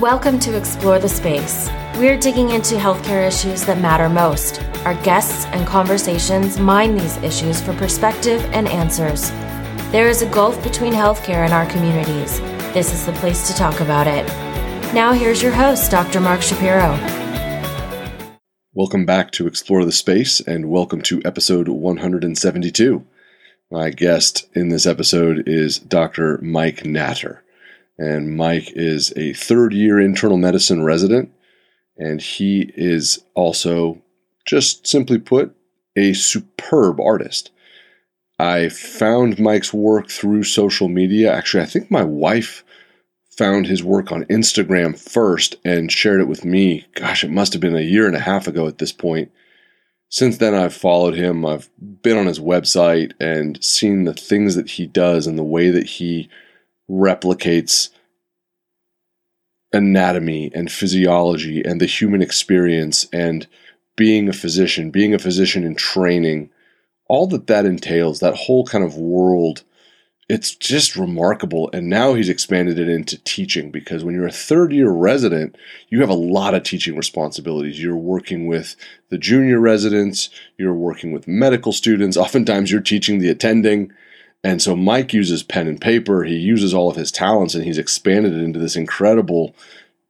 Welcome to Explore the Space. We're digging into healthcare issues that matter most. Our guests and conversations mine these issues for perspective and answers. There is a gulf between healthcare and our communities. This is the place to talk about it. Now, here's your host, Dr. Mark Shapiro. Welcome back to Explore the Space and welcome to episode 172. My guest in this episode is Dr. Mike Natter. And Mike is a third year internal medicine resident, and he is also, just simply put, a superb artist. I found Mike's work through social media. Actually, I think my wife found his work on Instagram first and shared it with me. Gosh, it must have been a year and a half ago at this point. Since then, I've followed him. I've been on his website and seen the things that he does and the way that he replicates anatomy and physiology and the human experience and being a physician, being a physician in training, all that that entails, that whole kind of world, it's just remarkable. And now he's expanded it into teaching because when you're a third year resident, you have a lot of teaching responsibilities. You're working with the junior residents, you're working with medical students, oftentimes you're teaching the attending. And so Mike uses pen and paper, he uses all of his talents, and he's expanded it into this incredible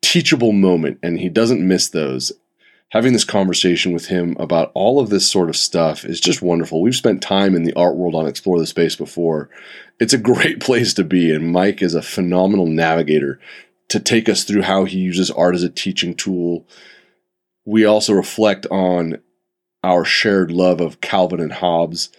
teachable moment, and he doesn't miss those. Having this conversation with him about all of this sort of stuff is just wonderful. We've spent time in the art world on Explore the Space before. It's a great place to be, and Mike is a phenomenal navigator to take us through how he uses art as a teaching tool. We also reflect on our shared love of Calvin and Hobbes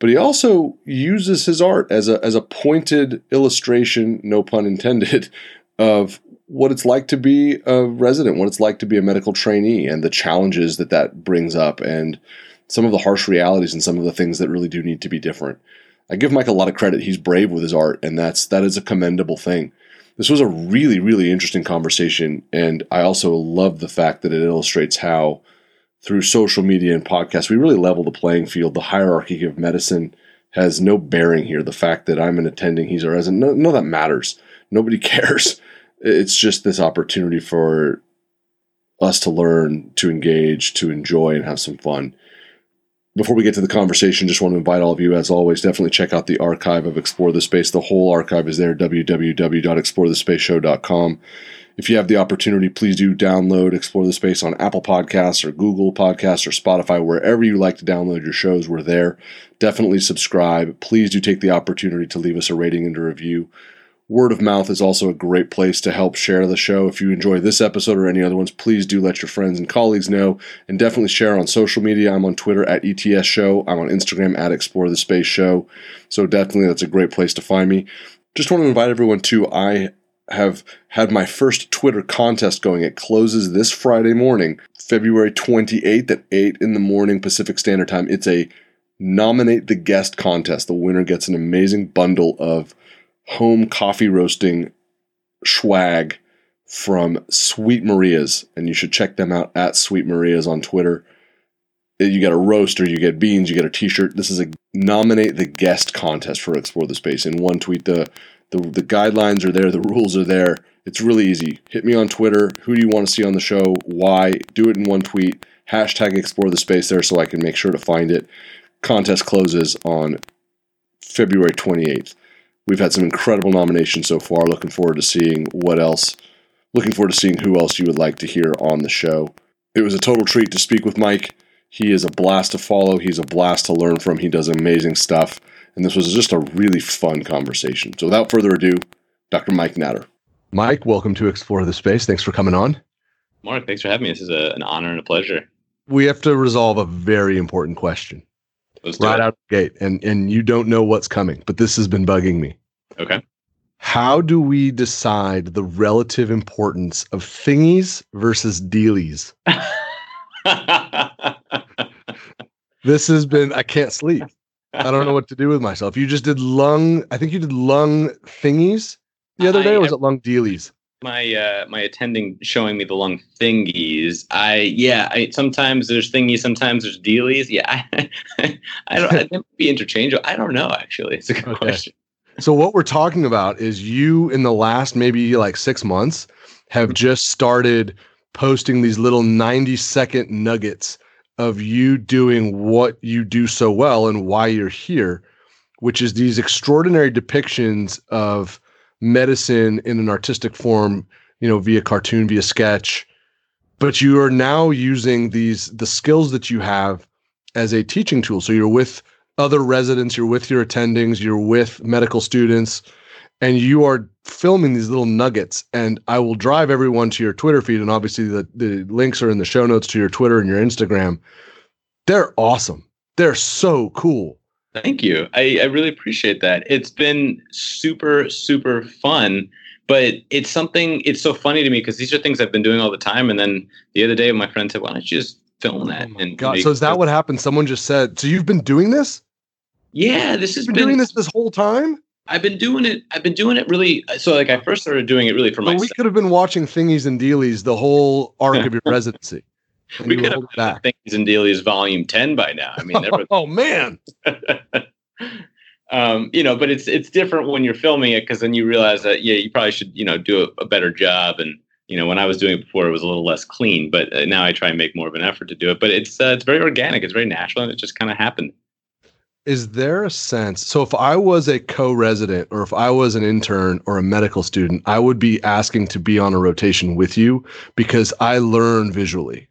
but he also uses his art as a as a pointed illustration, no pun intended, of what it's like to be a resident, what it's like to be a medical trainee, and the challenges that that brings up, and some of the harsh realities and some of the things that really do need to be different. I give Mike a lot of credit. He's brave with his art, and that's that is a commendable thing. This was a really, really interesting conversation, and I also love the fact that it illustrates how through social media and podcasts, we really level the playing field. The hierarchy of medicine has no bearing here. The fact that I'm an attending, he's a resident, no, no, that matters. Nobody cares. It's just this opportunity for us to learn, to engage, to enjoy, and have some fun. Before we get to the conversation, just want to invite all of you, as always, definitely check out the archive of Explore the Space. The whole archive is there, www.explorethespaceshow.com. If you have the opportunity, please do download Explore the Space on Apple Podcasts or Google Podcasts or Spotify, wherever you like to download your shows. We're there. Definitely subscribe. Please do take the opportunity to leave us a rating and a review. Word of mouth is also a great place to help share the show. If you enjoy this episode or any other ones, please do let your friends and colleagues know and definitely share on social media. I'm on Twitter at ETS Show. I'm on Instagram at Explore the Space Show. So definitely that's a great place to find me. Just want to invite everyone to I have had my first Twitter contest going. It closes this Friday morning, February 28th at 8 in the morning Pacific Standard Time. It's a nominate the guest contest. The winner gets an amazing bundle of home coffee roasting swag from Sweet Maria's, and you should check them out at Sweet Maria's on Twitter. You get a roaster, you get beans, you get a T-shirt. This is a nominate the guest contest for Explore the Space. In one tweet, the the, the guidelines are there, the rules are there. It's really easy. Hit me on Twitter. Who do you want to see on the show? Why? Do it in one tweet. Hashtag explore the space there so I can make sure to find it. Contest closes on February 28th. We've had some incredible nominations so far. Looking forward to seeing what else. Looking forward to seeing who else you would like to hear on the show. It was a total treat to speak with Mike. He is a blast to follow. He's a blast to learn from. He does amazing stuff. And this was just a really fun conversation. So without further ado, Dr. Mike Natter. Mike, welcome to Explore the Space. Thanks for coming on. Mark, thanks for having me. This is a, an honor and a pleasure. We have to resolve a very important question right it. out the gate, and and you don't know what's coming, but this has been bugging me. Okay. How do we decide the relative importance of thingies versus dealies? this has been I can't sleep. I don't know what to do with myself. You just did lung. I think you did lung thingies the other day. or was it lung dealies? My uh, my attending showing me the lung thingies. I yeah. I sometimes there's thingies, sometimes there's dealies. Yeah, I, I don't. I think be interchangeable. I don't know. Actually, it's a good okay. question. so what we're talking about is you in the last maybe like six months have just started posting these little 90 second nuggets of you doing what you do so well and why you're here, which is these extraordinary depictions of medicine in an artistic form, you know, via cartoon, via sketch. But you are now using these the skills that you have as a teaching tool. So you're with other residents, you're with your attendings, you're with medical students, and you are filming these little nuggets. And I will drive everyone to your Twitter feed, and obviously the, the links are in the show notes to your Twitter and your Instagram. They're awesome. They're so cool. Thank you. I, I really appreciate that. It's been super, super fun but it's something it's so funny to me because these are things I've been doing all the time. And then the other day, my friend said, "Why don't you just film that?" Oh and God, so is that what happened? Someone just said, "So you've been doing this?" Yeah, this has been, been doing this this whole time. I've been doing it. I've been doing it really. So like I first started doing it really for myself. We could have been watching thingies and dealies the whole arc of your residency. we could have back. Thingies and dealies volume ten by now. I mean, never... oh man. um, you know, but it's it's different when you're filming it because then you realize that yeah, you probably should you know do a, a, better job. And you know, when I was doing it before, it was a little less clean, but uh, now I try and make more of an effort to do it. But it's uh, it's very organic. It's very natural, and it just kind of happened is there a sense so if i was a co-resident or if i was an intern or a medical student i would be asking to be on a rotation with you because i learn visually.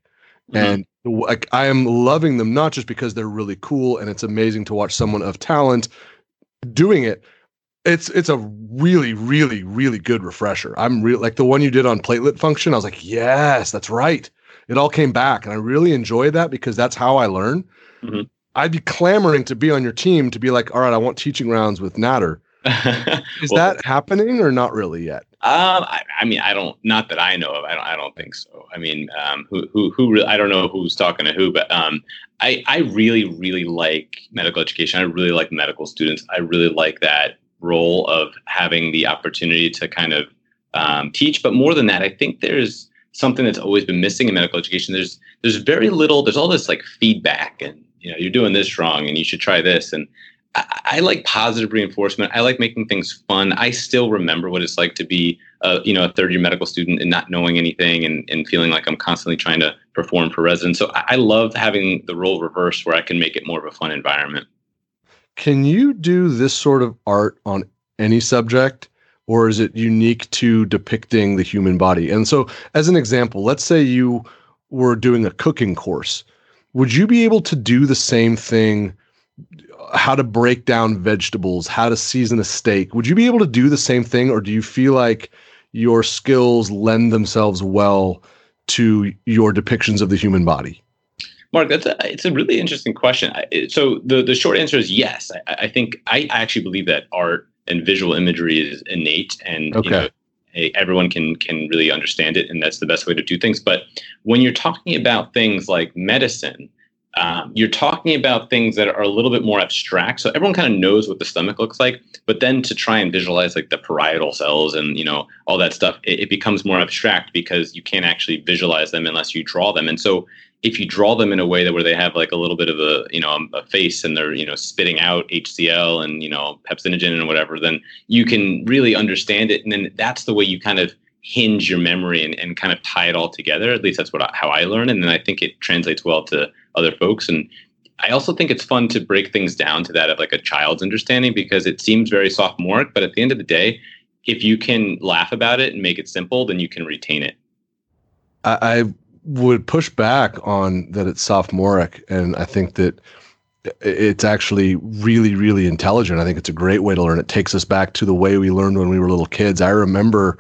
Mm-hmm. and like i am loving them not just because they're really cool and it's amazing to watch someone of talent doing it. It's it's a really really really good refresher. I'm real like the one you did on platelet function i was like yes that's right. It all came back and i really enjoyed that because that's how i learn. Mm-hmm I'd be clamoring to be on your team to be like, all right, I want teaching rounds with Natter. Is well, that happening or not really yet? Um, I, I, mean, I don't, not that I know of. I don't, I don't think so. I mean, um, who, who, who really, I don't know who's talking to who, but, um, I, I really, really like medical education. I really like medical students. I really like that role of having the opportunity to kind of, um, teach. But more than that, I think there's something that's always been missing in medical education. There's, there's very little, there's all this like feedback and, you know you're doing this wrong and you should try this. And I, I, like positive reinforcement. I like making things fun. I still remember what it's like to be a you know a third year medical student and not knowing anything and, and feeling like i'm constantly trying to perform for residents. So I, I love having the role reversed where i can make it more of a fun environment. Can you do this sort of art on any subject or is it unique to depicting the human body? And so as an example let's say you were doing a cooking course would you be able to do the same thing how to break down vegetables how to season a steak? Would you be able to do the same thing or do you feel like your skills lend themselves well to your depictions of the human body? Mark that's a, it's a really interesting question. So the, the short answer is yes. I, I think I actually believe that art and visual imagery is innate and okay. you know, everyone can can really understand it, and that's the best way to do things. But when you're talking about things like medicine, um, you're talking about things that are a little bit more abstract. So everyone kind of knows what the stomach looks like, but then to try and visualize like the parietal cells and you know all that stuff, it, it becomes more abstract because you can't actually visualize them unless you draw them. And so if you draw them in a way that where they have like a little bit of a you know a face and they're you know spitting out HCl and you know pepsinogen and whatever, then you can really understand it, and then that's the way you kind of hinge your memory and, and kind of tie it all together. At least that's what I, how I learn, and then I think it translates well to other folks. And I also think it's fun to break things down to that of like a child's understanding because it seems very sophomoric, but at the end of the day, if you can laugh about it and make it simple, then you can retain it. I would push back on that it's sophomoric, and I think that it's actually really, really intelligent. I think it's a great way to learn. It takes us back to the way we learned when we were little kids. I remember,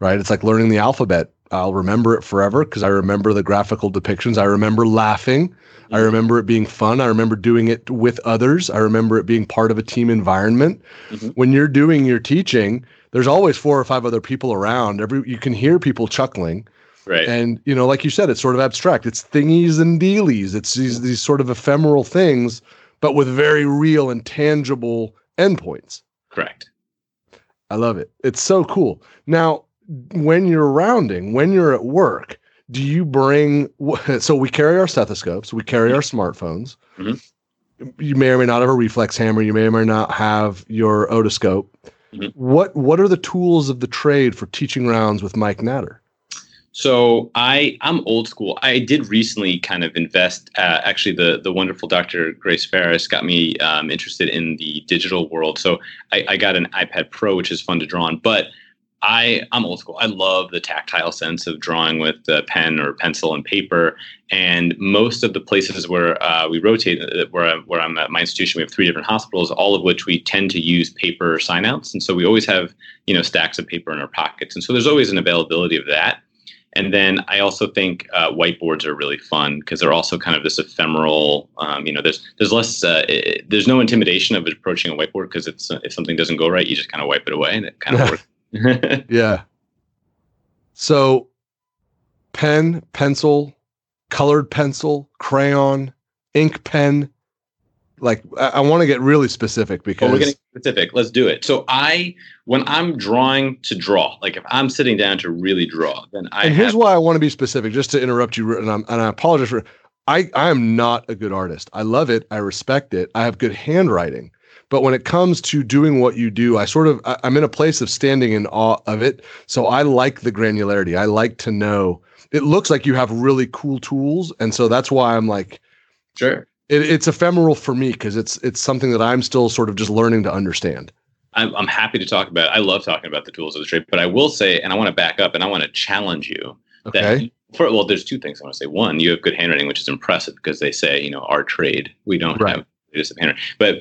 right? It's like learning the alphabet. I'll remember it forever because I remember the graphical depictions. I remember laughing. I mm-hmm. remember it being fun. I remember doing it with others. I remember it being part of a team environment. Mm-hmm. When you're doing your teaching, there's always four or five other people around. Every you can hear people chuckling. Right. And you know, like you said, it's sort of abstract. It's thingies and dealies. It's these these sort of ephemeral things, but with very real and tangible endpoints. Correct. I love it. It's so cool. Now, when you're rounding, when you're at work, do you bring so we carry our stethoscopes, we carry our smartphones. Mm-hmm. you may or may not have a reflex hammer. You may or may not have your otoscope. Mm-hmm. What what are the tools of the trade for teaching rounds with Mike Natter? So I I'm old school. I did recently kind of invest. Uh, actually, the the wonderful Dr. Grace Farris got me um, interested in the digital world. So I, I got an iPad Pro, which is fun to draw on. But I I'm old school. I love the tactile sense of drawing with the pen or pencil and paper. And most of the places where uh, we rotate, uh, where where I'm at my institution, we have three different hospitals, all of which we tend to use paper signouts, and so we always have you know stacks of paper in our pockets, and so there's always an availability of that. And then I also think uh, whiteboards are really fun because they're also kind of this ephemeral. Um, you know, there's there's less uh, it, there's no intimidation of approaching a whiteboard because it's if something doesn't go right, you just kind of wipe it away and it kind of works yeah. So, pen, pencil, colored pencil, crayon, ink pen. Like, I, I want to get really specific because oh, we're getting specific. Let's do it. So, I when I'm drawing to draw, like if I'm sitting down to really draw, then I. And here's have, why I want to be specific, just to interrupt you, and, I'm, and I apologize for. I I am not a good artist. I love it. I respect it. I have good handwriting. But when it comes to doing what you do, I sort of I'm in a place of standing in awe of it. So I like the granularity. I like to know. It looks like you have really cool tools, and so that's why I'm like, sure. It, it's ephemeral for me because it's it's something that I'm still sort of just learning to understand. I'm, I'm happy to talk about. It. I love talking about the tools of the trade, but I will say, and I want to back up, and I want to challenge you. Okay. That for, well, there's two things I want to say. One, you have good handwriting, which is impressive because they say, you know, our trade, we don't right. have just handwriting. But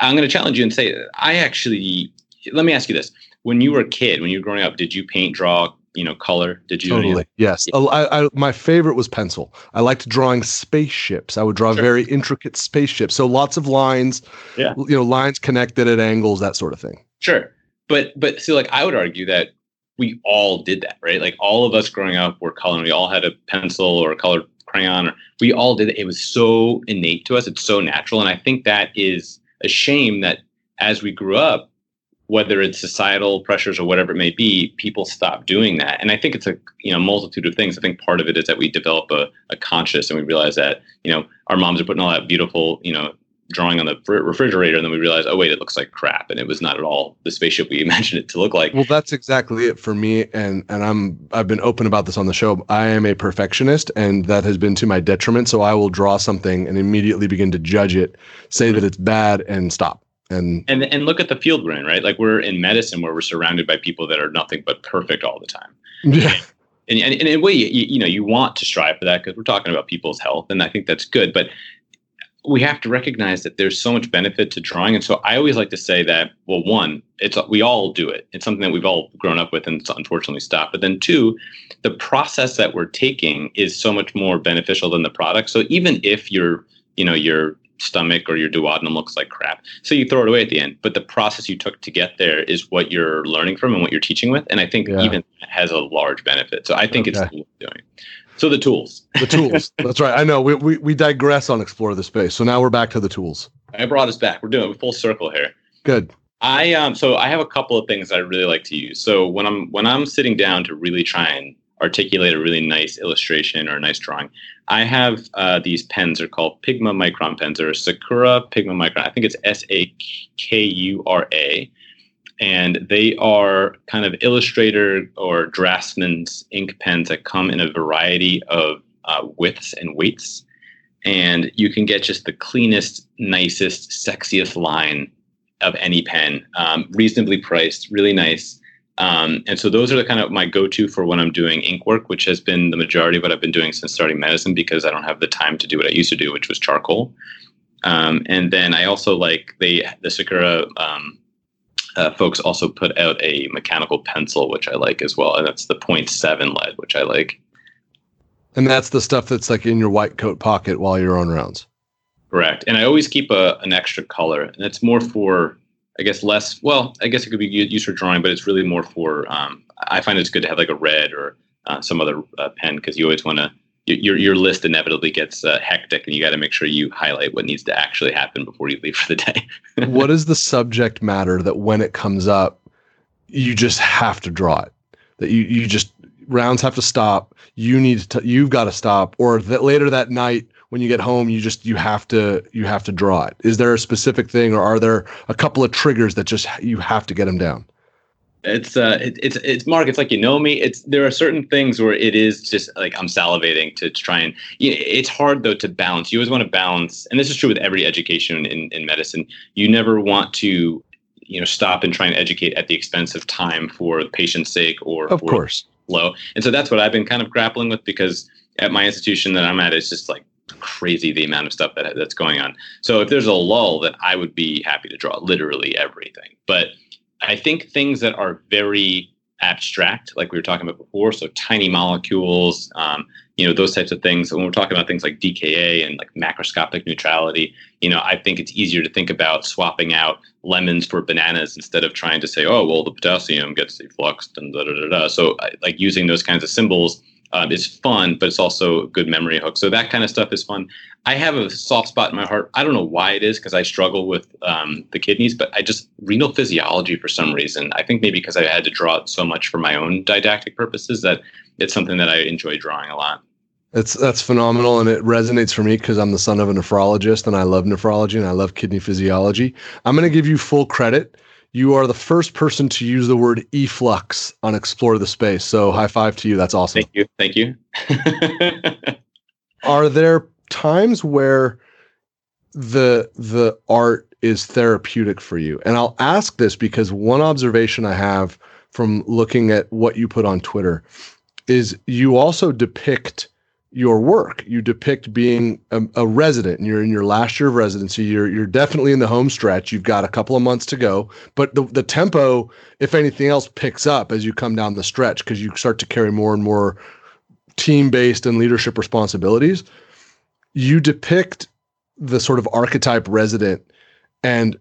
I'm going to challenge you and say, I actually, let me ask you this. When you were a kid, when you were growing up, did you paint, draw, you know, color? Did you? Totally. Yes. Yeah. I, I, my favorite was pencil. I liked drawing spaceships. I would draw sure. very intricate spaceships. So lots of lines, yeah. you know, lines connected at angles, that sort of thing. Sure. But, but see, like, I would argue that we all did that, right? Like all of us growing up were coloring. We all had a pencil or a colored crayon. Or we all did it. It was so innate to us. It's so natural. And I think that is a shame that as we grew up, whether it's societal pressures or whatever it may be, people stop doing that. And I think it's a you know multitude of things. I think part of it is that we develop a, a conscious and we realize that you know our moms are putting all that beautiful you know drawing on the refrigerator and then we realize oh wait it looks like crap and it was not at all the spaceship we imagined it to look like well that's exactly it for me and and i'm i've been open about this on the show i am a perfectionist and that has been to my detriment so i will draw something and immediately begin to judge it say that it's bad and stop and and and look at the field we're in right like we're in medicine where we're surrounded by people that are nothing but perfect all the time yeah and, and, and in a way you, you know you want to strive for that because we're talking about people's health and i think that's good but we have to recognize that there's so much benefit to drawing. And so I always like to say that, well, one, it's we all do it. It's something that we've all grown up with and unfortunately stopped. But then two, the process that we're taking is so much more beneficial than the product. So even if you're, you know, your stomach or your duodenum looks like crap, so you throw it away at the end. But the process you took to get there is what you're learning from and what you're teaching with. And I think yeah. even has a large benefit. So I think okay. it's doing. So the tools. the tools. That's right. I know. We, we we digress on explore the space. So now we're back to the tools. I brought us back. We're doing a full circle here. Good. I um so I have a couple of things I really like to use. So when I'm when I'm sitting down to really try and articulate a really nice illustration or a nice drawing, I have uh, these pens. are called Pigma Micron pens or Sakura Pigma Micron. I think it's S A K U R A and they are kind of illustrator or draftsman's ink pens that come in a variety of uh, widths and weights. And you can get just the cleanest, nicest, sexiest line of any pen, um, reasonably priced, really nice. Um, and so those are the kind of my go-to for when I'm doing ink work, which has been the majority of what I've been doing since starting medicine because I don't have the time to do what I used to do, which was charcoal. Um, and then I also like the the Sakura um, uh, folks also put out a mechanical pencil, which I like as well, and that's the 0.7 lead, which I like. And that's the stuff that's like in your white coat pocket while you're on rounds. Correct. And I always keep a, an extra color, and it's more for, I guess, less. Well, I guess it could be used for drawing, but it's really more for. Um, I find it's good to have like a red or uh, some other uh, pen because you always want to your your list inevitably gets uh, hectic, and you got to make sure you highlight what needs to actually happen before you leave for the day. what is the subject matter that when it comes up, you just have to draw it? That you you just rounds have to stop. You need to you've got to stop, or that later that night when you get home you just you have to you have to draw it. Is there a specific thing or are there a couple of triggers that just you have to get them down? It's uh it, it's it's mark it's like you know me it's there are certain things where it is just like i'm salivating to, try and you know, it's hard though to balance. You always want to balance and this is true with every education in, in medicine. You never want to you know stop and try and educate at the expense of time for the patient's sake or of course. flow and so that's what i've been kind of grappling with because at my institution that i'm at it's just like crazy the amount of stuff that that's going on so if there's a lull then i would be happy to draw literally everything but I think things that are very abstract, like we were talking about before, so tiny molecules, um, you know, those types of things. When we're talking about things like DKA and like macroscopic neutrality, you know, I think it's easier to think about swapping out lemons for bananas instead of trying to say, oh, well, the potassium gets effluxed and da da da da. So, like using those kinds of symbols um, is fun, but it's also a good memory hook. So that kind of stuff is fun. I have a soft spot in my heart. I don't know why it is because I struggle with um, the kidneys, but I just renal physiology for some reason. I think maybe because I had to draw it so much for my own didactic purposes that it's something that I enjoy drawing a lot. It's that's phenomenal, and it resonates for me because I'm the son of a nephrologist, and I love nephrology and I love kidney physiology. I'm going to give you full credit you are the first person to use the word efflux on Explore the Space. So high five to you. That's awesome. Thank you. Thank you. are there times where the the art is therapeutic for you? And I'll ask this because one observation I have from looking at what you put on Twitter is you also depict your work. You depict being a, a, resident, and you're in your last year of residency. You're you're definitely in the home stretch. You've got a couple of months to go, but the the tempo, if anything else, picks up as you come down the stretch because you start to carry more and more team based and leadership responsibilities. You depict the sort of archetype resident, and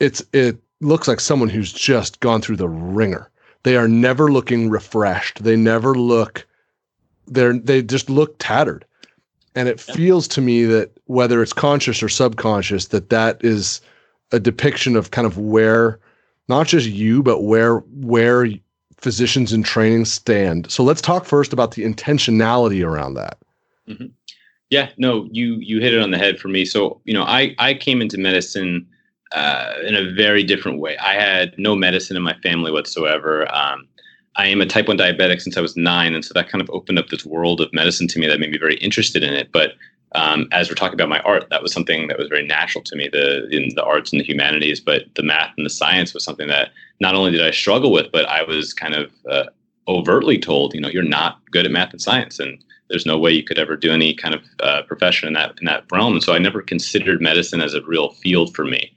it's it looks like someone who's just gone through the ringer. They are never looking refreshed. They never look they're they just look tattered. And it feels to me that whether it's conscious or subconscious that that is a depiction of kind of where not just you but where where physicians in training stand. So let's talk first about the intentionality around that. Mm-hmm. yeah no you you hit it on the head for me. So you know i i came into medicine uh, in a very different way. I had no medicine in my family whatsoever. Um, I am a type 1 diabetic since I was nine. And so that kind of opened up this world of medicine to me that made me very interested in it. But um, as we're talking about my art, that was something that was very natural to me, the in the arts and the humanities, but the math and the science was something that not only did I struggle with, but I was kind of uh, overtly told, you know, you're not good at math and science, and there's no way you could ever do any kind of uh, profession in that in that realm. And so I never considered medicine as a real field for me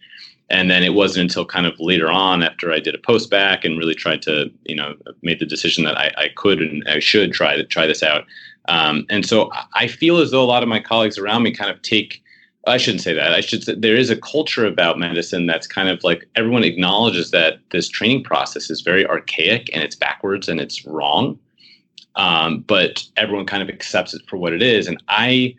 and then it wasn't until kind of later on after I did a post back and really tried to, you know, made the decision that I, I could and I should try to try this out. Um, and so I feel as though a lot of my colleagues around me kind of take, I shouldn't say that. I should say there is a culture about medicine that's kind of like everyone acknowledges that this training process is very archaic and it's backwards and it's wrong. Um, but everyone kind of accepts it for what it is. And I,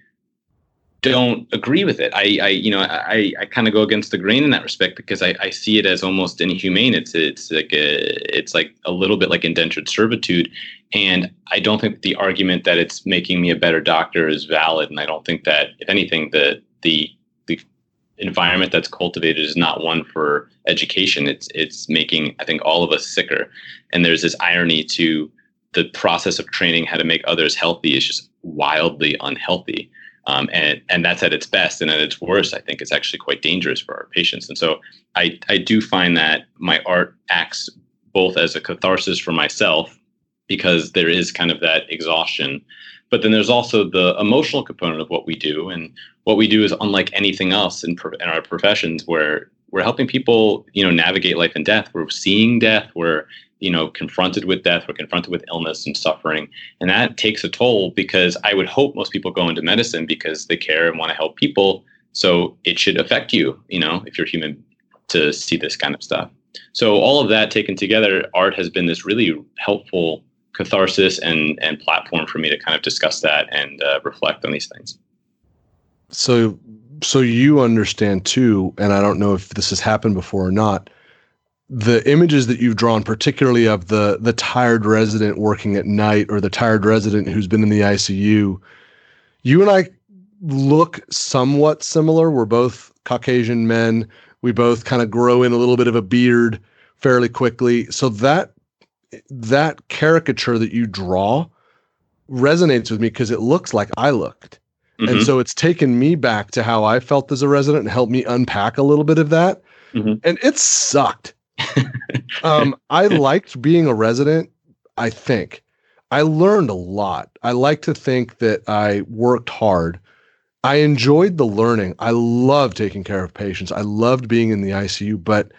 don't agree with it. I, I you know, I, I kind of go against the grain in that respect because I, I see it as almost inhumane. It's it's like a, it's like a little bit like indentured servitude, and I don't think the argument that it's making me a better doctor is valid. And I don't think that, if anything, the the the environment that's cultivated is not one for education. It's it's making I think all of us sicker. And there's this irony to the process of training how to make others healthy is just wildly unhealthy. Um, and and that's at its best, and at its worst, I think it's actually quite dangerous for our patients. And so I I do find that my art acts both as a catharsis for myself because there is kind of that exhaustion, but then there's also the emotional component of what we do, and what we do is unlike anything else in, in our professions where we're helping people you know navigate life and death. We're seeing death. We're you know confronted with death we're confronted with illness and suffering. And that takes a toll because i would hope most people go into medicine because they care and want to help people. So it should affect you you know if you're human to see this kind of stuff. So all of that taken together art has been this really helpful catharsis and and platform for me to kind of discuss that and uh, reflect on these things. So so you understand too and i don't know if this has happened before or not the images that you've drawn, particularly of the the tired resident working at night or the tired resident who's been in the ICU, you and I look somewhat similar. We're both Caucasian men. We both kind of grow in a little bit of a beard fairly quickly. So that that caricature that you draw resonates with me because it looks like I looked. Mm-hmm. And so it's taken me back to how I felt as a resident and helped me unpack a little bit of that. Mm-hmm. And it sucked. um, I liked being a resident, I think. I learned a lot. I like to think that I worked hard. I enjoyed the learning. I loved taking care of patients. I loved being in the ICU, but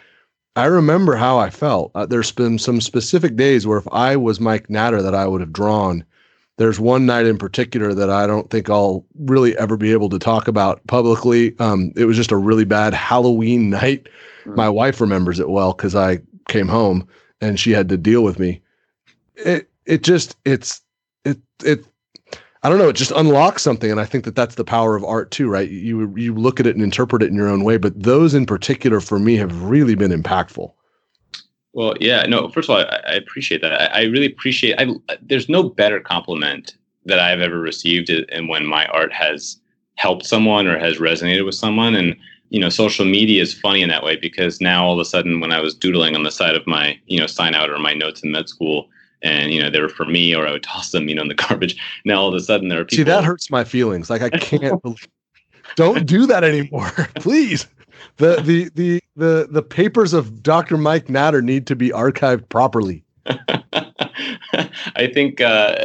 I remember how I felt. Uh, there's been some specific days where if I was Mike Natter that I would have drawn. There's one night in particular that I don't think I'll really ever be able to talk about publicly. Um, it was just a really bad Halloween night. Mm-hmm. My wife remembers it well because I came home and she had to deal with me. It it just it's it it I don't know. It just unlocks something, and I think that that's the power of art too, right? You you look at it and interpret it in your own way, but those in particular for me have really been impactful. Well, yeah, no. First of all, I, I appreciate that. I, I, really appreciate. I, there's no better compliment that I've ever received, and when my art has helped someone or has resonated with someone, and you know, social media is funny in that way because now all of a sudden, when I was doodling on the side of my you know sign out or my notes in med school, and you know they were for me or I would toss them you know in the garbage. Now all of a sudden there are people. See that hurts my feelings. Like I can't believe. Don't do that anymore, please. The the the the the papers of Dr. Mike Natter need to be archived properly. I think uh,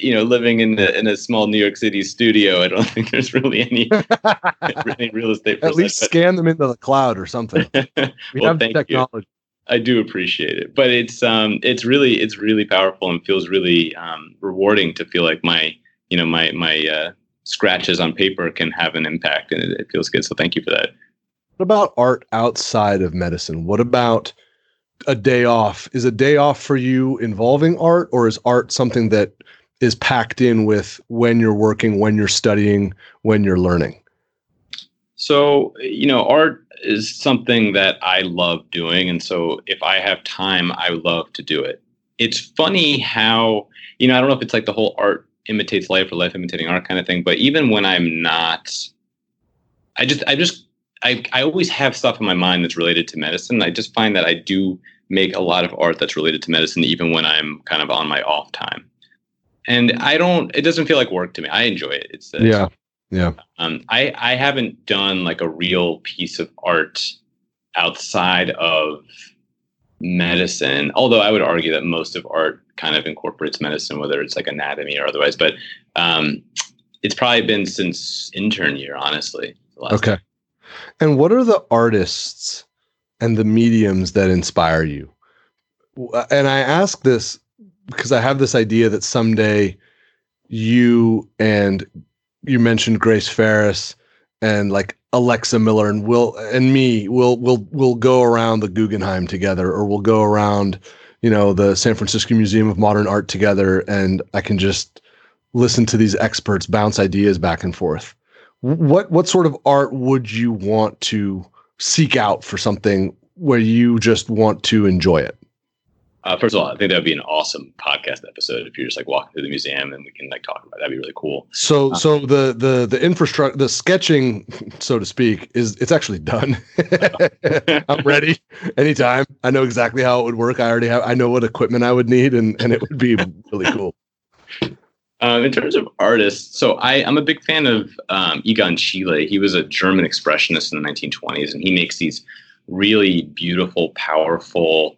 you know, living in the, in a small New York City studio, I don't think there's really any, any real estate. At least scan them into the cloud or something. We well, have the technology. I do appreciate it, but it's um it's really it's really powerful and feels really um, rewarding to feel like my you know my my uh, scratches on paper can have an impact and it, it feels good. So thank you for that. What about art outside of medicine? What about a day off? Is a day off for you involving art, or is art something that is packed in with when you're working, when you're studying, when you're learning? So, you know, art is something that I love doing. And so if I have time, I love to do it. It's funny how, you know, I don't know if it's like the whole art imitates life or life imitating art kind of thing, but even when I'm not, I just, I just, I, I always have stuff in my mind that's related to medicine. I just find that I do make a lot of art that's related to medicine, even when I'm kind of on my off time. And I don't, it doesn't feel like work to me. I enjoy it. It's, it's yeah. Yeah. Um, I I haven't done like a real piece of art outside of medicine, although I would argue that most of art kind of incorporates medicine, whether it's like anatomy or otherwise. But um, it's probably been since intern year, honestly. Okay. Time. And what are the artists and the mediums that inspire you? Uh, and I ask this because I have this idea that someday you and you mentioned Grace Farris and like Alexa Miller and Will and me will will will go around the Guggenheim together or we'll go around you know the San Francisco Museum of Modern Art together and I can just listen to these experts bounce ideas back and forth. What what sort of art would you want to seek out for something where you just want to enjoy it? Uh, first of all, I think that would be an awesome podcast episode if you're just like walking through the museum and we can like talk about it. That'd be really cool. So, um, so the the the infrastructure, the sketching, so to speak, is it's actually done. I'm ready anytime. I know exactly how it would work. I already have. I know what equipment I would need, and and it would be really cool. Um, in terms of artists, so I, I'm a big fan of um, Egon Schiele. He was a German expressionist in the 1920s, and he makes these really beautiful, powerful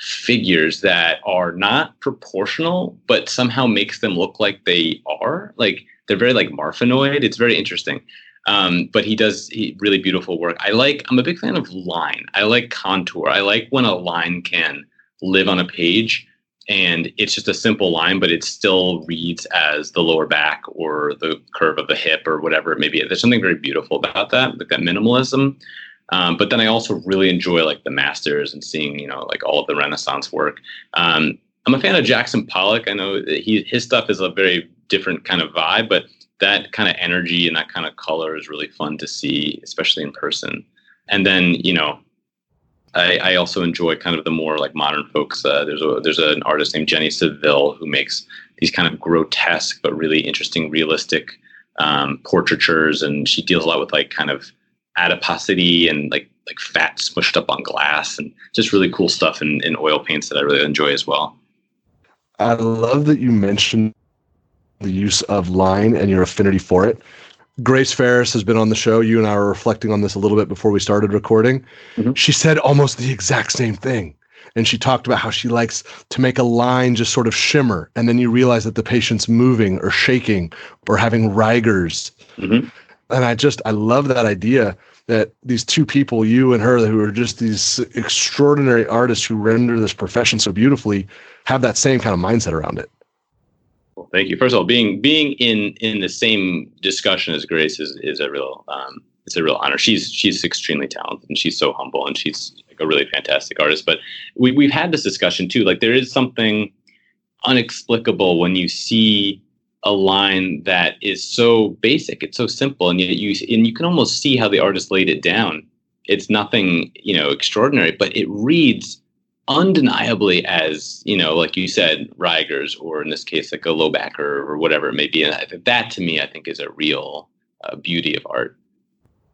figures that are not proportional, but somehow makes them look like they are. Like they're very like Marfanoid. It's very interesting. Um, but he does he, really beautiful work. I like. I'm a big fan of line. I like contour. I like when a line can live on a page and it's just a simple line, but it still reads as the lower back or the curve of the hip or whatever it may be. There's something very beautiful about that, like that minimalism. Um, but then I also really enjoy like the masters and seeing, you know, like all of the Renaissance work. Um, I'm a fan of Jackson Pollock. I know he his stuff is a very different kind of vibe, but that kind of energy and that kind of color is really fun to see, especially in person. And then, you know, I, I also enjoy kind of the more like modern folks. Uh, there's a there's an artist named Jenny Saville who makes these kind of grotesque but really interesting, realistic um, portraitures, and she deals a lot with like kind of adiposity and like like fat smushed up on glass, and just really cool stuff in, in oil paints that I really enjoy as well. I love that you mentioned the use of line and your affinity for it. Grace Farris has been on the show. You and I were reflecting on this a little bit before we started recording. Mm-hmm. She said almost the exact same thing. And she talked about how she likes to make a line just sort of shimmer. And then you realize that the patient's moving or shaking or having rigors. Mm-hmm. And I just, I love that idea that these two people, you and her, who are just these extraordinary artists who render this profession so beautifully, have that same kind of mindset around it. Thank you. First of all, being being in in the same discussion as Grace is is a real um, it's a real honor. She's she's extremely talented and she's so humble and she's like a really fantastic artist. But we we've had this discussion too. Like there is something unexplicable when you see a line that is so basic, it's so simple, and yet you and you can almost see how the artist laid it down. It's nothing, you know, extraordinary, but it reads undeniably as you know, like you said, Rigors, or in this case, like a low backer or whatever it may be. And that, to me, I think, is a real uh, beauty of art.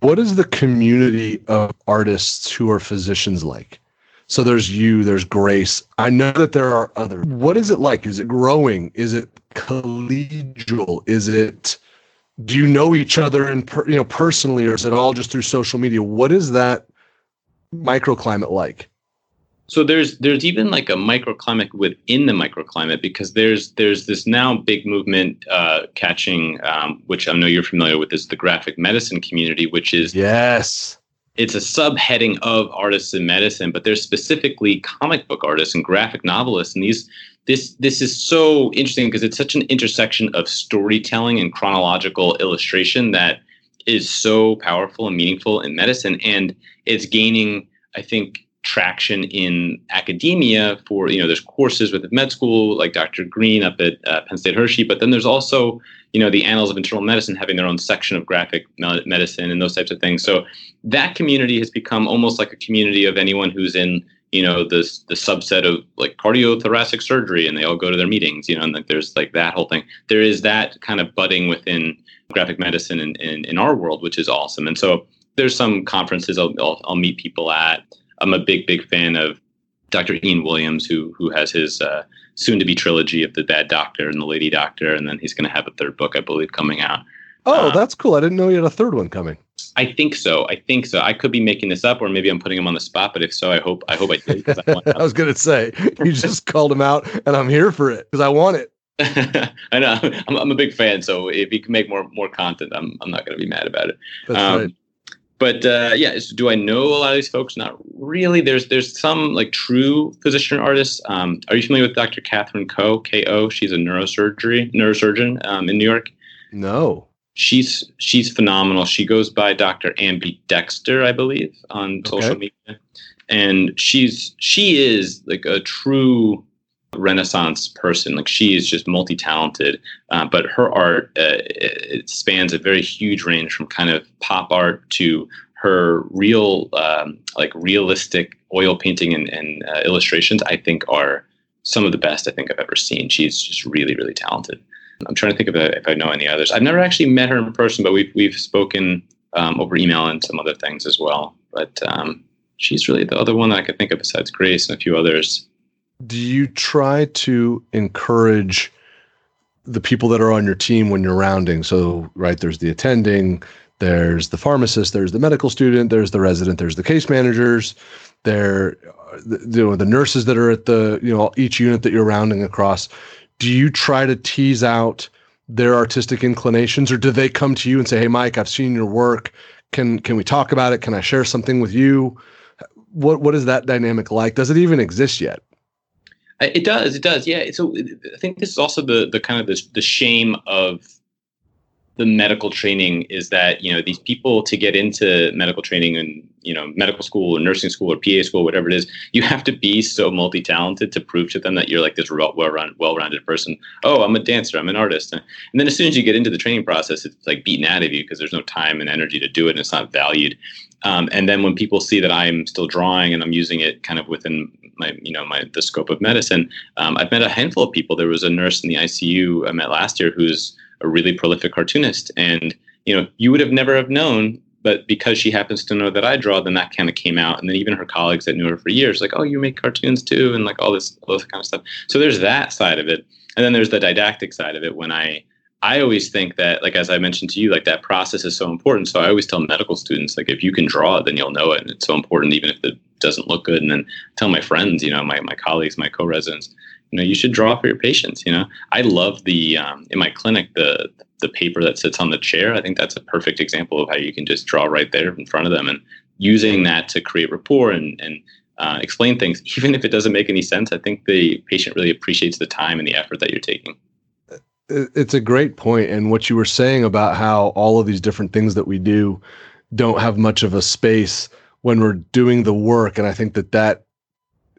What is the community of artists who are physicians like? So there's you, there's Grace. I know that there are others. What is it like? Is it growing? Is it collegial? Is it? Do you know each other and per, you know personally, or is it all just through social media? What is that microclimate like? So there's there's even like a microclimate within the microclimate because there's there's this now big movement uh, catching um, which I know you're familiar with is the graphic medicine community which is yes. it's a subheading of artists in medicine but there's specifically comic book artists and graphic novelists and these this this is so interesting because it's such an intersection of storytelling and chronological illustration that is so powerful and meaningful in medicine and it's gaining I think traction in academia for you know there's courses with med school like dr green up at uh, penn state hershey but then there's also you know the annals of internal medicine having their own section of graphic medicine and those types of things. So that community has become almost like a community of anyone who's in you know this the subset of like cardiothoracic surgery and they all go to their meetings you know and like there's like that whole thing. There is that kind of budding within graphic medicine in, in, in our world which is awesome. And so there's some conferences I'll, I'll, I'll meet people at I'm a big, big fan of Dr. Ian Williams, who who has his uh, soon-to-be trilogy of the Bad Doctor and the Lady Doctor, and then he's going to have a third book, I believe, coming out. Oh, uh, that's cool! I didn't know you had a third one coming. I think so. I think so. I could be making this up, or maybe I'm putting him on the spot. But if so, I hope I hope I did. I, I was going to say you just called him out, and I'm here for it because I want it. I know I'm, I'm, a big fan, so if you can make more more content, I'm I'm not going to be mad about it. That's um, right but uh, yeah, do I know a lot of these folks? Not really. There's there's some like true physician artists. Um, are you familiar with Dr. Catherine Ko? Ko. She's a neurosurgery neurosurgeon um, in New York. No. She's she's phenomenal. She goes by Dr. Ambi Dexter, I believe, on okay. social media, and she's she is like a true renaissance person. Like she is just multi-talented uh, but her art uh, it spans a very huge range from kind of pop art to her real um, like realistic oil painting and, and uh, illustrations i think are some of the best i think i've ever seen. She's just really really talented. I'm trying to think of if i know any others. I've never actually met her in person but we've, we've spoken um, over email and some other things as well. But um, she's really the other one that i could think of besides grace and a few others do you try to encourage the people that are on your team when you're rounding? So, right, there's the attending, there's the pharmacist, there's the medical student, there's the resident, there's the case managers, there, you know, the nurses that are at the, you know, each unit that you're rounding across. Do you try to tease out their artistic inclinations, or do they come to you and say, "Hey, Mike, I've seen your work. Can can we talk about it? Can I share something with you?" What what is that dynamic like? Does it even exist yet? It does. It does. Yeah. So I think this is also the the kind of the, the shame of the medical training is that you know these people to get into medical training and you know medical school or nursing school or PA school whatever it is you have to be so multi talented to prove to them that you're like this well well rounded person oh I'm a dancer I'm an artist and then as soon as you get into the training process it's like beaten out of you because there's no time and energy to do it and it's not valued um, and then when people see that I'm still drawing and I'm using it kind of within my, you know, my the scope of medicine, um, I've met a handful of people. There was a nurse in the ICU I met last year who's a really prolific cartoonist. And, you know, you would have never have known, but because she happens to know that I draw, then that kind of came out. And then even her colleagues that knew her for years, like, oh, you make cartoons too, and like all this, all this kind of stuff. So there's that side of it. And then there's the didactic side of it when I, I always think that, like as I mentioned to you, like that process is so important. So I always tell medical students, like if you can draw it, then you'll know it, and it's so important, even if it doesn't look good. And then tell my friends, you know, my my colleagues, my co-residents, you know, you should draw for your patients. You know, I love the um, in my clinic the the paper that sits on the chair. I think that's a perfect example of how you can just draw right there in front of them, and using that to create rapport and and uh, explain things, even if it doesn't make any sense. I think the patient really appreciates the time and the effort that you're taking it's a great point and what you were saying about how all of these different things that we do don't have much of a space when we're doing the work and i think that that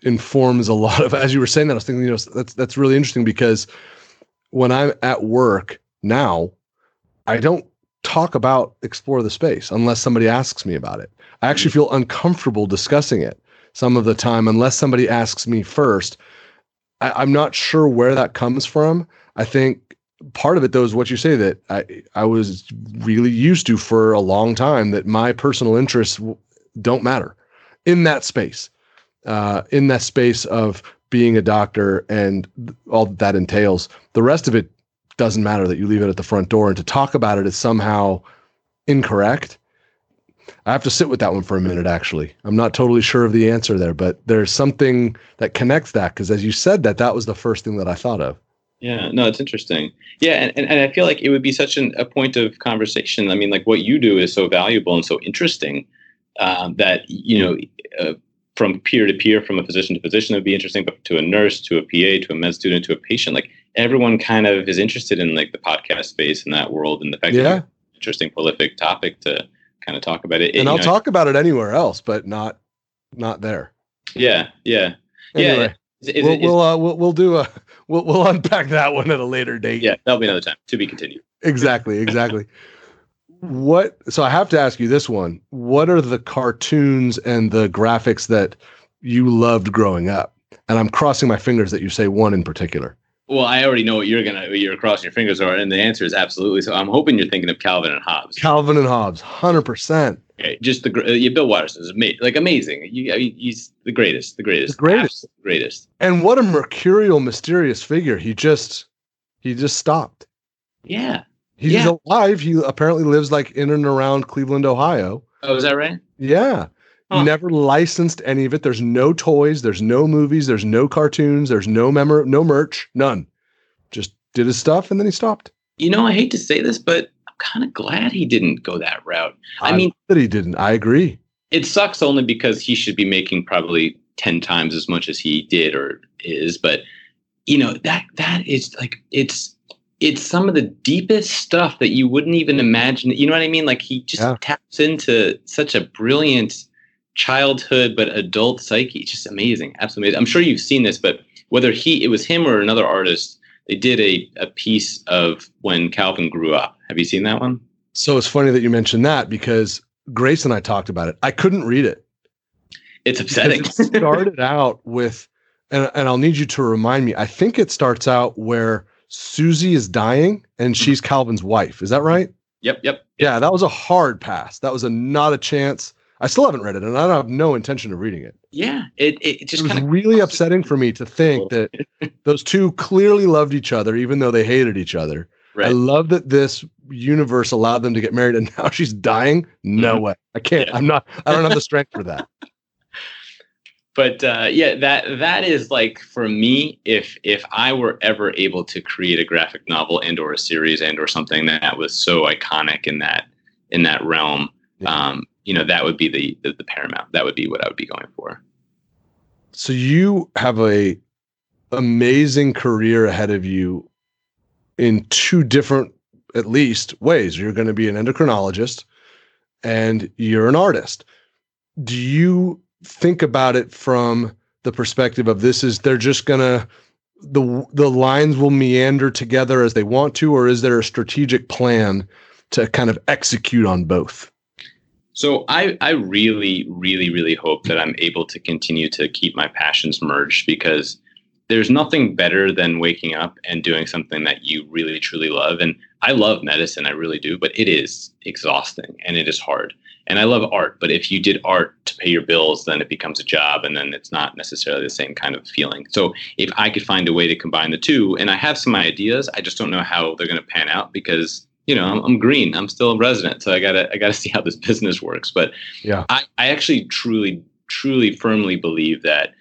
informs a lot of as you were saying that i was thinking you know that's that's really interesting because when i'm at work now i don't talk about explore the space unless somebody asks me about it. I actually feel uncomfortable discussing it some of the time unless somebody asks me first. I, i'm not sure where that comes from. I think part of it though is what you say that I I was really used to for a long time that my personal interests don't matter in that space, uh, in that space of being a doctor and all that, that entails. The rest of it doesn't matter that you leave it at the front door and to talk about it is somehow incorrect. I have to sit with that one for a minute, actually. I'm not totally sure of the answer there, but there's something that connects that because as you said that, that was the first thing that I thought of. Yeah, no, it's interesting. Yeah, and, and, and I feel like it would be such an, a point of conversation. I mean, like what you do is so valuable and so interesting uh, that, you know, uh, from peer to peer, from a physician to physician, it would be interesting, but to a nurse, to a PA, to a med student, to a patient, like everyone kind of is interested in like the podcast space in that world and the fact yeah. that interesting, prolific topic to kind of talk about it. And it, I'll know, talk about it anywhere else, but not not there. Yeah, yeah. Anyway, yeah. Is, is, we'll is, we'll, uh, we'll we'll do a we'll we'll unpack that one at a later date. Yeah, that'll be another time. To be continued. Exactly, exactly. what? So I have to ask you this one: What are the cartoons and the graphics that you loved growing up? And I'm crossing my fingers that you say one in particular. Well, I already know what you're gonna what you're crossing your fingers are, and the answer is absolutely. So I'm hoping you're thinking of Calvin and Hobbes. Calvin and Hobbes, hundred percent. Okay, just the uh, yeah, Bill Watterson is ama- like amazing. You, I mean, he's the greatest, the greatest, The greatest. greatest. And what a mercurial, mysterious figure. He just he just stopped. Yeah. He's Yeah. alive. He apparently lives like in and around Cleveland, Ohio. Oh, is that right? Yeah. Huh. Never licensed any of it. There's no toys, there's no movies, there's no cartoons, there's no memor no merch, none. Just did his stuff and then he stopped. You know, I hate to say this, but kind of glad he didn't go that route. I mean- that he didn't. I agree. It sucks only because he should be making probably ten times as much as he did or is. But you know that that is like it's it's some of the deepest stuff that you wouldn't even imagine. You know what I mean? Like he just Yeah. taps into such a brilliant childhood but adult psyche. It's just amazing, absolutely amazing. I'm sure you've seen this, but whether he it was him or another artist, they did a a piece of when Calvin grew up. Have you seen that one? So it's funny that you mentioned that because Grace and I talked about it. I couldn't read it. It's upsetting. It started out with, and, and I'll need you to remind me. I think it starts out where Susie is dying and mm-hmm. she's Calvin's wife. Is that right? yep, yep. Yeah, that was a hard pass. That was a not a chance. I still haven't read it, and I have no intention of reading it. Yeah, it it It just was really upsetting for me to think that those two clearly loved each other, even though they hated each other. I love that this universe allowed them to get married, and now she's dying. No Mhm. way. I can't. Yeah. I'm not. I don't have the strength for that. but uh, yeah, that that is like for me, if if I were ever able to create a graphic novel and or a series and or something that was so iconic in that in that realm, Yeah. um, you know, that would be the, the the paramount. That would be what I would be going for. So you have a amazing career ahead of you in two different, at least, ways. You're going to be an endocrinologist, and you're an artist. Do you think about it from the perspective of this is they're just going to the the lines will meander together as they want to or is there a strategic plan to kind of execute on both So I, I really, really, really hope that I'm able to continue to keep my passions merged because there's nothing better than waking up and doing something that you really truly love. And I love medicine, I really do, but it is exhausting and it is hard. And I love art, but if you did art to pay your bills, then it becomes a job and then it's not necessarily the same kind of feeling. So if I could find a way to combine the two, and I have some ideas, I just don't know how they're going to pan out because you know I'm, I'm, green i'm still a resident so i gotta i gotta see how this business works but yeah I, I actually truly truly firmly believe that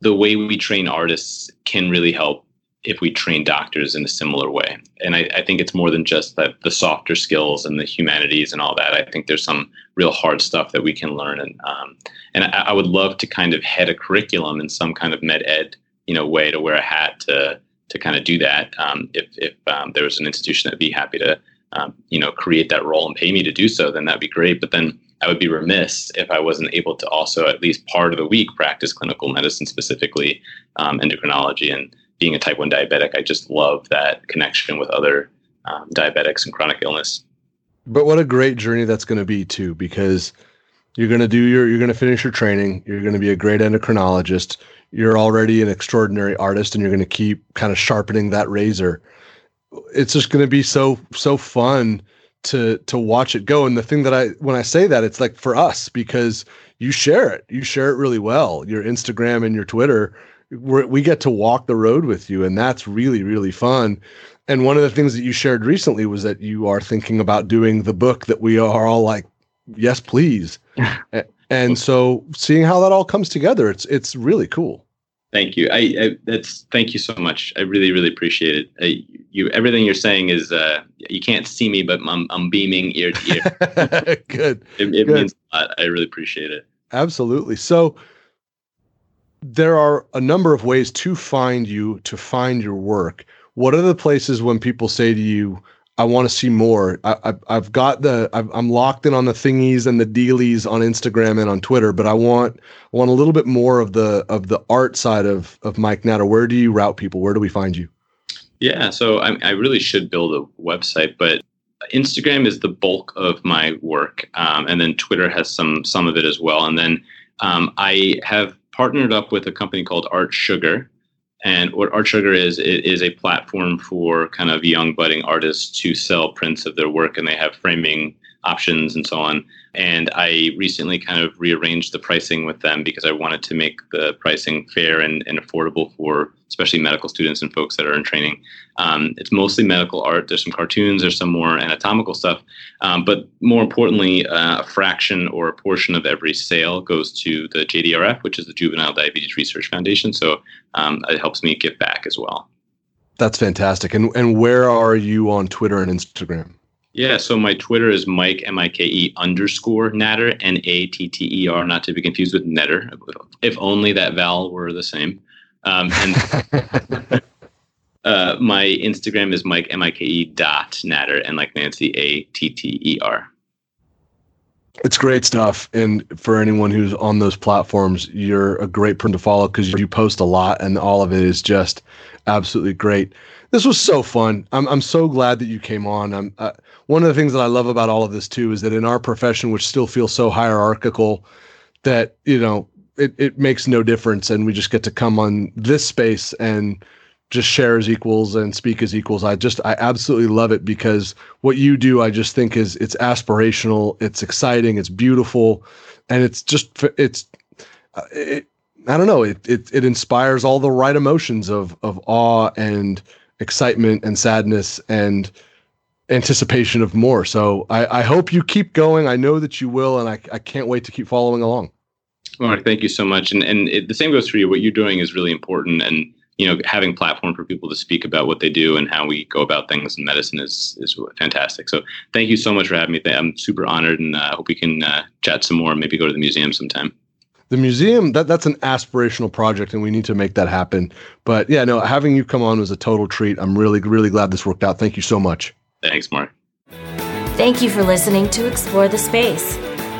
the way we train artists can really help if we train doctors in a similar way. And I, I think it's more than just that the softer skills and the humanities and all that. I think there's some real hard stuff that we can learn. And um, and I, I would love to kind of head a curriculum in some kind of med ed, you know, way to wear a hat to to kind of do that. Um, if if um, there was an institution that'd be happy to, um, you know, create that role and pay me to do so, then that'd be great. But then I would be remiss if I wasn't able to also at least part of the week practice clinical medicine, specifically um, endocrinology. And being a type 1 diabetic, I just love that connection with other um, diabetics and chronic illness. But what a great journey that's going to be, too, because you're going to do your, you're going to finish your training, you're going to be a great endocrinologist, you're already an extraordinary artist, and you're going to keep kind of sharpening that razor. It's just going to be so, so fun to to watch it go. And the thing that i when i say that it's like for us because you share it. You share it really well. Your instagram and your twitter we get to walk the road with you and that's really really fun. And one of the things that you shared recently was that you are thinking about doing the book that we are all like yes please. And so seeing how that all comes together it's it's really cool Thank you. I, I, that's thank you so much. I really really appreciate it. I, you everything you're saying is uh, you can't see me, but I'm I'm beaming ear to ear. Good. It, it Good. means a lot. I really appreciate it. Absolutely. So there are a number of ways to find you to find your work. What are the places when people say to you, I want to see more. I, have got the, i am locked in on the thingies and the dealies on Instagram and on Twitter, but I want, want a little bit more of the, of the art side of, of Mike Natter. Where do you route people? Where do we find you? Yeah, so I, I really should build a website, but Instagram is the bulk of my work, um, and then Twitter has some some of it as well. And then um, I have partnered up with a company called Art Sugar, and what Art Sugar is, it is a platform for kind of young budding artists to sell prints of their work, and they have framing options and so on. And I recently kind of rearranged the pricing with them because I wanted to make the pricing fair and, and affordable for especially medical students and folks that are in training. Um, it's mostly medical art. There's some cartoons, there's some more anatomical stuff. Um, but more importantly, uh, a fraction or a portion of every sale goes to the JDRF, which is the Juvenile Diabetes Research Foundation. So um, it helps me give back as well. That's fantastic. And, and where are you on Twitter and Instagram? Yeah, so my Twitter is Mike M I K E underscore Natter N A T T E R, not to be confused with Netter. If only that vowel were the same. Um, and uh, my Instagram is Mike M I K E dot Natter and like Nancy A T T E R. It's great stuff, and for anyone who's on those platforms, you're a great person to follow because you post a lot, and all of it is just absolutely great. This was so fun. I'm I'm so glad that you came on. I'm. Uh, one of the things that I love about all of this too is that in our profession, which still feels so hierarchical, that you know it, it makes no difference, and we just get to come on this space and just share as equals and speak as equals. I just I absolutely love it because what you do, I just think is it's aspirational, it's exciting, it's beautiful, and it's just it's uh, it, I don't know it, it it inspires all the right emotions of of awe and excitement and sadness and anticipation of more. So I, I hope you keep going. I know that you will, and I, I can't wait to keep following along. Mark, thank you so much. And and it, the same goes for you. What you're doing is really important, and you know, having platform for people to speak about what they do and how we go about things in medicine is is fantastic. So thank you so much for having me. I'm super honored, and I uh, hope we can uh, chat some more. Maybe go to the museum sometime the museum that that's an aspirational project and we need to make that happen but yeah no having you come on was a total treat i'm really really glad this worked out thank you so much Thanks, Mark. Thank you for listening to Explore the Space.